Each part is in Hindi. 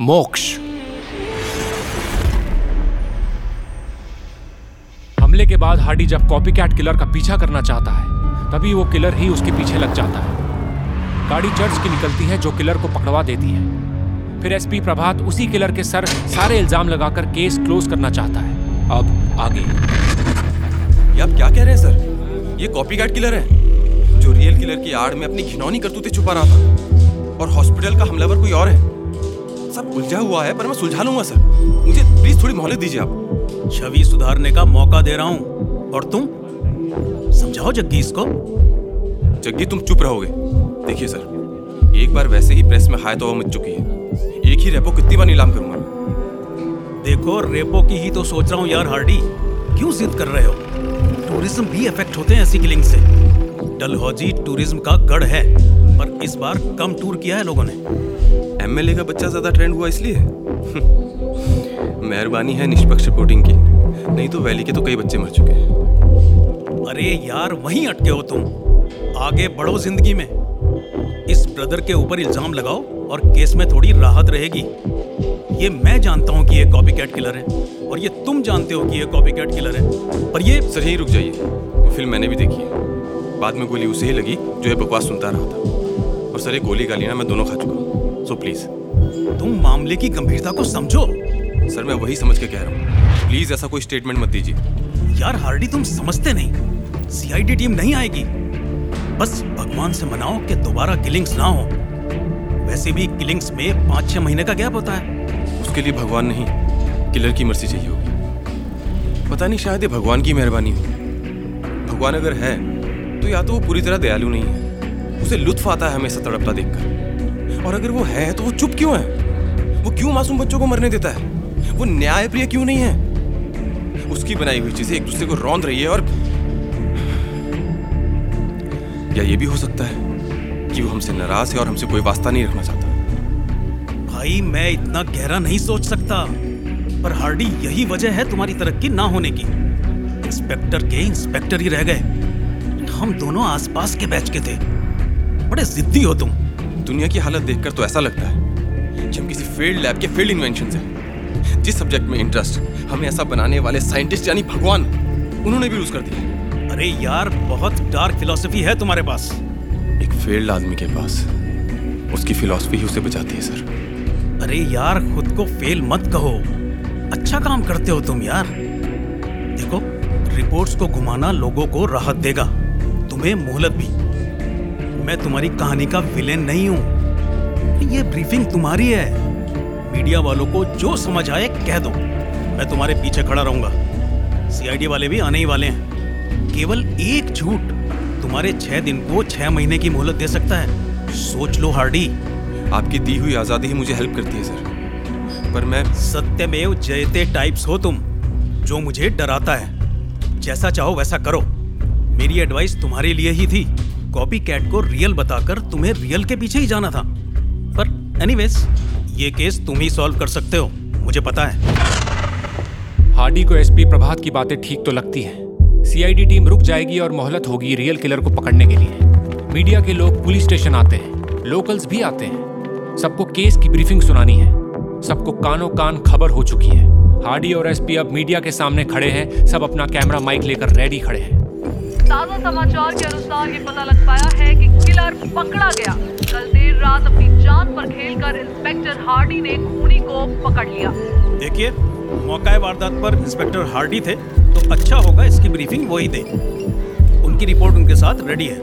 मोक्ष। हमले के बाद हार्डी जब कॉपी कैट किलर का पीछा करना चाहता है तभी वो किलर ही उसके पीछे लग जाता है। गाड़ी चर्च की निकलती है जो किलर को पकड़वा देती है। फिर एसपी प्रभात उसी किलर के सर सारे इल्ज़ाम लगाकर केस क्लोज करना चाहता है। अब आगे। ये आप क्या कह रहे हैं सर? ये कॉपी किलर है जो रियल किलर की आड़ में अपनी घिनौनी करतूतें छुपा रहा था। और हॉस्पिटल का हमलावर कोई और है? सब उलझा हुआ है पर मैं सुलझा लूँगा सर। मुझे प्लीज़ थोड़ी मोहलत दीजिए आप। छवि सुधारने का मौका दे रहा हूँ। और तुम? समझाओ जग्गी इसको। जग्गी तुम चुप रहोगे। देखिए सर एक बार वैसे ही प्रेस में हाय तो मच चुकी है। एक ही रेपो कितनी बार नीलाम करूँगा? देखो रेपो की ही तो सोच रहा हूँ यार हार्डी। क्यों जिद कर रहे हो? टूरिज़्म भी इफ़ेक्ट होते हैं ऐसी किलिंग से। डलहौजी टूरिज़्म का गढ़ है पर इस बार कम टूर किया है लोगों ने। एमएलए का बच्चा ज़्यादा ट्रेंड हुआ इसलिए? मेहरबानी है निष्पक्ष रिपोर्टिंग की। नहीं तो वैली के तो कई बच्चे मर चुके हैं। अरे यार वहीं अटके हो तुम। आगे बढ़ो ज़िंदगी में। इस ब्रदर के ऊपर इल्ज़ाम लगाओ और केस में थोड़ी राहत रहेगी। ये मैं जानता हूँ कि ये कॉपी कैट किलर है और ये तुम जानते हो कि ये कॉपी कैट किलर है। पर ये सर यही रुक जाइए। वो फ़िल्म मैंने भी देखी है। बाद में गोली उसे ही लगी जो ये बकवास सुनता रहा था। और सर ये गोली गाली ना मैं दोनों खा चुका हूँ। सो प्लीज़ तुम मामले की गंभीरता को समझो। सर मैं वही समझ के कह रहा हूँ। प्लीज़ ऐसा कोई स्टेटमेंट मत दीजिए। यार हार्डी तुम समझते नहीं। सीआईडी टीम नहीं आएगी। बस भगवान से मनाओ कि दोबारा किलिंग्स ना हो। वैसे भी किलिंग्स में पाँच छह महीने का गैप होता है। उसके लिए भगवान नहीं किलर की मर्ज़ी चाहिए होगी। पता नहीं शायद ये भगवान की मेहरबानी हो। भगवान अगर है तो या तो वो पूरी तरह दयालु नहीं है। उसे लुत्फ आता है हमेशा तड़पता देखकर। और अगर वो है तो वो चुप क्यों है? वो क्यों मासूम बच्चों को मरने देता है? वो न्यायप्रिय क्यों नहीं है? उसकी बनाई हुई चीज़ें एक दूसरे को रौंद रही है और या ये भी हो सकता है कि वो हमसे नाराज़ है और हमसे कोई वास्ता नहीं रखना चाहता। भाई, मैं इतना गहरा नहीं सोच सकता, पर हार्डी, यही वजह है तुम्हारी तरक्की ना होने की। इंस्पेक्टर के इंस्पेक्टर ही रह गए। हम दोनों आसपास के बैच के थे। बड़े जिद्दी हो तुम। दुनिया की हालत देखकर तो ऐसा लगता है कि हम किसी फ़ील्ड लैब के फ़ील्ड इन्वेंशन हैं। जिस सब्जेक्ट में इंटरेस्ट हमें ऐसा बनाने वाले साइंटिस्ट यानी भगवान उन्होंने भी यूज़ कर दिया अरे यार बहुत डार्क फिलोसफी है तुम्हारे पास। एक फेल्ड आदमी के पास उसकी फिलॉसफी ही उसे बचाती है सर अरे यार खुद को फेल मत कहो। अच्छा काम करते हो तुम यार। देखो रिपोर्ट्स को घुमाना लोगों को राहत देगा। तुम्हें मोहलत भी। मैं तुम्हारी कहानी का विलेन नहीं हूँ। ये ब्रीफिंग तुम्हारी है। मीडिया वालों को जो समझ आए कह दो। मैं तुम्हारे पीछे खड़ा रहूँगा। सीआईडी वाले भी आने ही वाले हैं। केवल एक झूठ तुम्हारे छह दिन को छह महीने की मोहलत दे सकता है। सोच लो हार्डी। आपकी दी हुई आज़ादी ही मुझे हेल्प करती है सर पर मैं सत्यमेव जयते टाइप्स हो तुम जो मुझे डराता है। जैसा चाहो वैसा करो। मेरी एडवाइस तुम्हारे लिए ही थी। कॉपी कैट को रियल बताकर तुम्हें रियल के पीछे ही जाना था। पर एनीवेज ये केस तुम ही सॉल्व कर सकते हो, मुझे पता है। हार्डी को एसपी प्रभात की बातें ठीक तो लगती हैं। सीआईडी टीम रुक जाएगी और मोहलत होगी रियल किलर को पकड़ने के लिए। मीडिया के लोग पुलिस स्टेशन आते हैं लोकल्स भी आते हैं। सबको केस की ब्रीफिंग सुनानी है। सबको कानों कान खबर हो चुकी है। हार्डी और एसपी अब मीडिया के सामने खड़े हैं, सब अपना कैमरा माइक लेकर रेडी खड़े हैं। ताज़ा समाचार के अनुसार ये पता लग पाया है कि किलर पकड़ा गया। कल देर रात अपनी जान पर खेलकर इंस्पेक्टर हार्डी ने खूनी को पकड़ लिया। देखिए मौका वारदात पर। इंस्पेक्टर हार्डी थे तो अच्छा होगा इसकी ब्रीफिंग वही दे। उनकी रिपोर्ट उनके साथ रेडी है।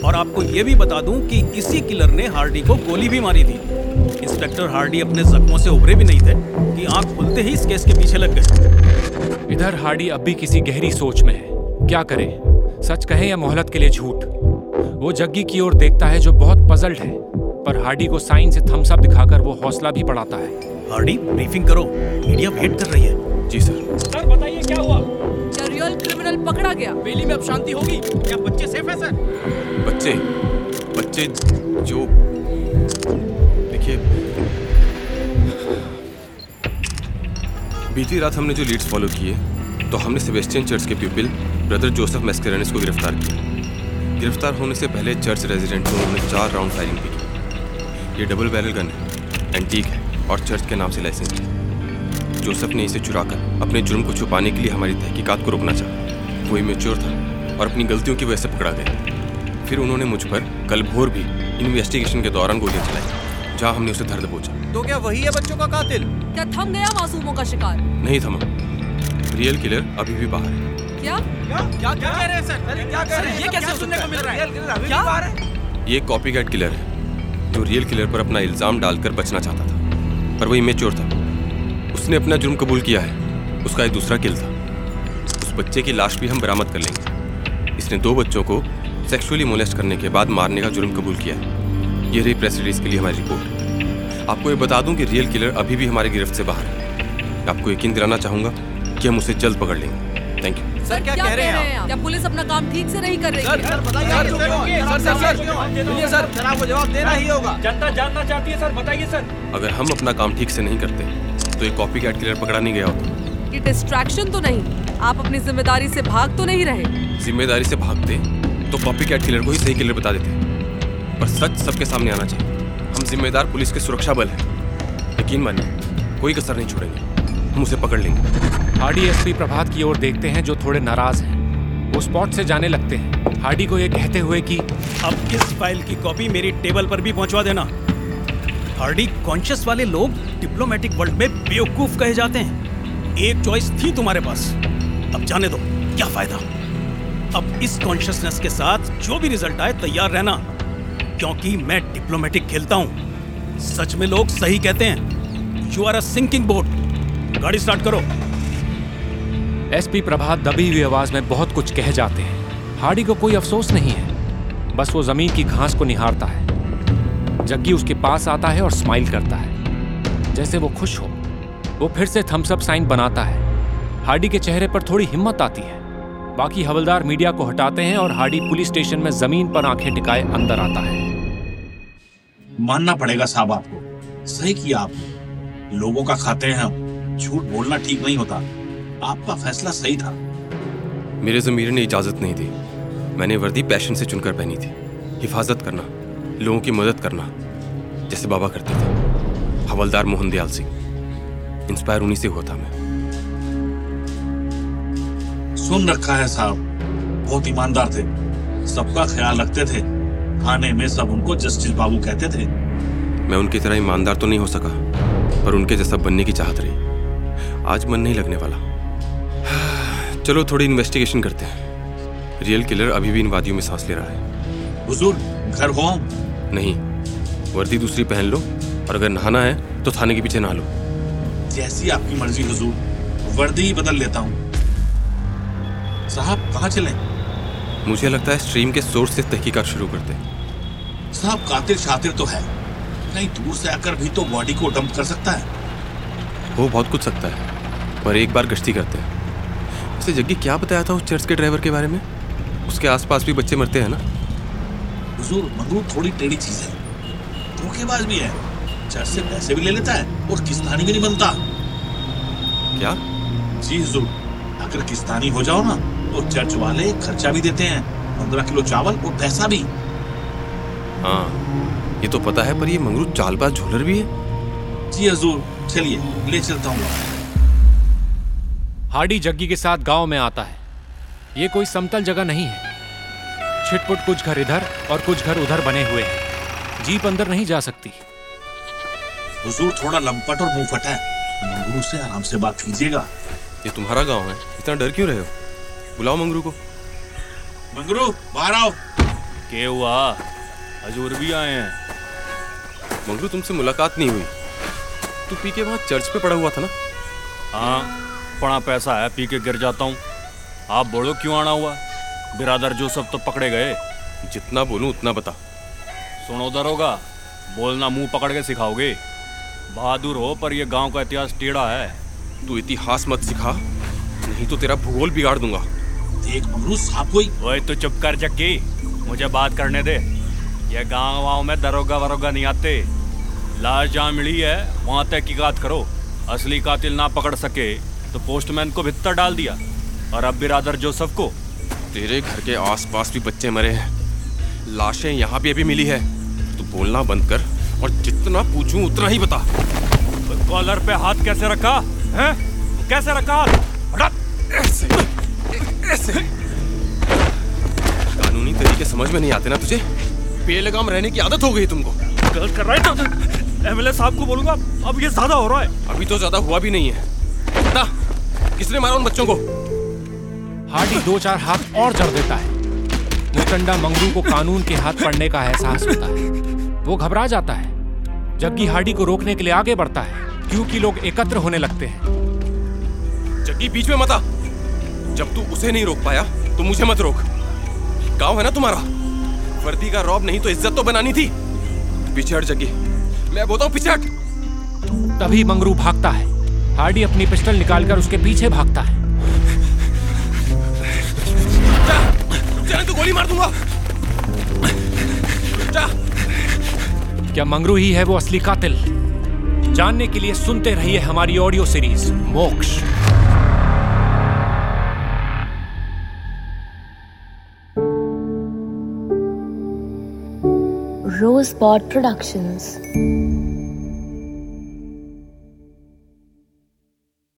और आपको ये भी बता दूँ कि इसी किलर ने हार्डी को गोली भी मारी थी। इंस्पेक्टर हार्डी अपने जख्मों से उभरे भी नहीं थे कि आँख खुलते ही इस केस के पीछे लग गए। इधर हार्डी अब भी किसी गहरी सोच में है। क्या करे? सच कहे या मोहलत के लिए झूठ? वो जग्गी की ओर देखता है जो बहुत पजल्ड है पर हार्डी को साइन से थम्स अप दिखाकर वो हौसला भी बढ़ाता है। हार्डी ब्रीफिंग करो। मीडिया वेट कर रही है। जी सर। सर बताइए क्या हुआ? क्या रियल क्रिमिनल पकड़ा गया। बेली में अब शांति होगी? क्या बच्चे सेफ़ है सर? बच्चे बच्चे जो देखिए बीती रात हमने जो लीड्स फॉलो किए तो हमने सेबेस्टियन चर्च के पीपल ब्रदर जोसेफ मेस्करेनिस को गिरफ़्तार किया। गिरफ़्तार होने से पहले चर्च रेजिडेंट में उन्होंने चार राउंड फायरिंग भी की। ये डबल बैरल गन है एंटीक है और चर्च के नाम से लाइसेंस ली जोसेफ ने इसे चुराकर अपने जुर्म को छुपाने के लिए हमारी तहकीकात को रोकना चाहा। वो इमेच्योर था और अपनी गलतियों की वजह से पकड़ा गया। फिर उन्होंने मुझ पर कल भोर भी इन्वेस्टिगेशन के दौरान गोलियाँ चलाई जहाँ हमने उसे धर दबोचा तो क्या वही है बच्चों का कातिल? क्या थम गया मासूमों का शिकार? नहीं थमा रियल किलर अभी भी बाहर है। क्या? क्या? क्या कह रहे हैं सर? क्या कह रहे हैं? ये कैसे सुनने को मिल रहा है? क्या? ये कॉपी कैट किलर है जो रियल किलर पर अपना इल्ज़ाम डालकर बचना चाहता था पर वो इमेच्योर था। उसने अपना जुर्म कबूल किया है उसका एक दूसरा किल था। उस बच्चे की लाश भी हम बरामद कर लेंगे। इसने दो बच्चों को सेक्सुअली मोलेस्ट करने के बाद मारने का जुर्म कबूल किया है। ये रही प्रेस रिलीज़ के लिए हमारी रिपोर्ट आपको ये बता दूँ कि रियल किलर अभी भी हमारी गिरफ्त से बाहर है। मैं आपको यकीन दिलाना चाहूँगा कि हम उसे जल्द पकड़ लेंगे। थैंक यू सर क्या कह रहे हैं आप? क्या पुलिस अपना काम ठीक से नहीं कर रही सर है? सर बताइए सर सर सर सुनिए सर सर आपको जवाब देना ही होगा। जनता जानना चाहती है सर बताइए सर। अगर हम अपना काम ठीक से नहीं करते तो ये कॉपी कैट किलर पकड़ा नहीं गया होता। कि डिस्ट्रैक्शन तो नहीं आप अपनी ज़िम्मेदारी से भाग तो नहीं रहे। ज़िम्मेदारी से भागते तो कॉपी कैट किलर को ही सही किलर बता देते पर सच सबके सामने आना चाहिए। हम जिम्मेदार पुलिस के सुरक्षा बल हैं। यकीन मानिए कोई कसर नहीं छोड़ेंगे। हम उसे पकड़ लेंगे। हार्डी प्रभात की ओर देखते हैं जो थोड़े नाराज़ हैं। वो स्पॉट से जाने लगते हैं। हार्डी को ये कहते हुए कि, अब इस फ़ाइल की कॉपी मेरी टेबल पर भी पहुंचवा देना। हार्डी कॉन्शियस वाले लोग डिप्लोमेटिक वर्ल्ड में बेवकूफ़ कहे जाते हैं। एक चॉइस थी तुम्हारे पास। अब जाने दो। क्या फ़ायदा? अब इस कॉन्शियसनेस के साथ जो भी रिज़ल्ट आए, तैयार रहना। क्योंकि मैं डिप्लोमेटिक खेलता हूँ। सच में लोग सही कहते हैं। You are a sinking boat गाड़ी स्टार्ट करो। एसपी प्रभात दबी हुई आवाज़ में बहुत कुछ कह जाते हैं। हार्डी को कोई अफसोस नहीं है। बस वो ज़मीन की घास को निहारता है। जग्गी उसके पास आता है और स्माइल करता है। जैसे वो खुश हो। वो फिर से थम्स अप साइन बनाता है। हार्डी के चेहरे पर थोड़ी हिम्मत आती है। बाकी हवलदार मीडिया को हटाते हैं और हार्डी पुलिस स्टेशन में ज़मीन पर आँखें टिकाए अंदर आता है। मानना पड़ेगा साहब आपको। सही किया आपने। लोगों का खाते हैं झूठ बोलना ठीक नहीं होता। आपका फैसला सही था। मेरे जमीर ने इजाज़त नहीं दी। मैंने वर्दी पैशन से चुनकर पहनी थी। हिफाजत करना लोगों की मदद करना जैसे बाबा करते थे। हवलदार मोहन दयाल सिंह। इंस्पायर उन्हीं से हुआ था मैं। सुन रखा है साहब। बहुत ईमानदार थे। सबका ख्याल रखते थे। थाने में सब उनको जस्टिस बाबू कहते थे। मैं उनकी तरह ईमानदार तो नहीं हो सका पर उनके जैसा बनने की चाहत रही। आज मन नहीं लगने वाला। चलो थोड़ी इन्वेस्टिगेशन करते हैं। रियल किलर अभी भी इन वादियों में सांस ले रहा है। हुजूर घर हो नहीं। वर्दी दूसरी पहन लो और अगर नहाना है तो थाने के पीछे नहा लो। जैसी आपकी मर्ज़ी हुजूर। वर्दी ही बदल लेता हूँ। साहब कहाँ चले? मुझे लगता है स्ट्रीम के सोर्स से तहकीकात शुरू करते हैं। साहब कातिल शातिर तो है। कहीं दूर से आकर भी तो बॉडी को डंप कर सकता है। वो बहुत कुछ सकता है पर एक बार गश्ती करते हैं। वैसे जग्गी क्या बताया था उस चर्च के ड्राइवर के बारे में? उसके आसपास भी बच्चे मरते हैं ना? हुजूर मंगरूर थोड़ी टेढ़ी चीज़ है। धोखेबाज भी है। चर्च से पैसे भी ले लेता है और किस्तानी भी नहीं बनता। क्या? जी हुजूर अगर किस्तानी हो जाओ ना तो चर्च वाले खर्चा भी देते हैं। पंद्रह किलो चावल और पैसा भी। हाँ ये तो पता है पर ये मंगरू चालबाज झोलर भी है। जी हजूर चलिए ले चलता हूँ। हार्डी जग्गी के साथ गाँव में आता है। ये कोई समतल जगह नहीं है। छिटपुट कुछ घर इधर और कुछ घर उधर बने हुए हैं। जीप अंदर नहीं जा सकती। हुजूर थोड़ा लंपट और मुँह फटा है। मंगरू से आराम से बात कीजिएगा। ये तुम्हारा गाँव है। इतना डर क्यों रहे हो? बुलाओ मंगरू को। मंगरू बाहर आओ। के हुआ? हजूर भी आए हैं। मंगरू तुमसे मुलाकात नहीं हुई। तू पी के वहाँ चर्च पे पड़ा हुआ था ना? हाँ। पड़ा पैसा है पी के गिर जाता हूँ। आप बोलो क्यों आना हुआ? बिरादर जो सब तो पकड़े गए। जितना बोलूँ उतना बता। सुनो दरोगा बोलना मुँह पकड़ के सिखाओगे। बहादुर हो पर ये गाँव का इतिहास टेढ़ा है। तू इतिहास मत सिखा नहीं तो तेरा भूगोल बिगाड़ दूँगा। देख साहब कोई वही तो चुप कर जक्की मुझे बात करने दे। ये गाँव वाँव में दरोगा वरोगा नहीं आते। लाश जहाँ मिली है वहाँ तहकीकात करो। असली कातिल ना पकड़ सके। तो पोस्टमैन को भित्तर डाल दिया। और अब बिरादर जोसफ को तेरे घर के आसपास भी बच्चे मरे हैं। लाशें यहाँ भी अभी मिली है। तू बोलना बंद कर और जितना पूछूँ उतना ही बता। कॉलर पे हाथ कैसे रखा? हैं? कैसे रखा? ऐसे। ऐसे। कानूनी तरीके समझ में नहीं आते ना तुझे? बेलगाम रहने की आदत हो गई तुमको। गलत कर रहा है तो एमएलए साहब को बोलूँगा अब ये ज़्यादा हो रहा है। अभी तो ज़्यादा हुआ भी नहीं है। बता किसने मारा उन बच्चों को? हार्डी दो चार हाथ और जड़ देता है। मुचंडा मंगरू को कानून के हाथ पड़ने का एहसास होता है। वो घबरा जाता है जग्गी हार्डी को रोकने के लिए आगे बढ़ता है क्योंकि लोग एकत्र होने लगते हैं। जग्गी बीच में मत आ। जब तू उसे नहीं रोक पाया तो मुझे मत रोक। गाँव है ना तुम्हारा? वर्दी का रौब नहीं तो इज़्ज़त तो बनानी थी। पिछड़ जग्गी। मैं बोलता हूँ पीछे हट। तभी मंगरू भागता है। हार्डी अपनी पिस्टल निकालकर उसके पीछे भागता है। जा जा तो गोली मार दूँगा। जा। क्या मंगरू ही है वो असली कातिल? जानने के लिए सुनते रहिए हमारी ऑडियो सीरीज़ मोक्ष। रोज Rosebud Productions.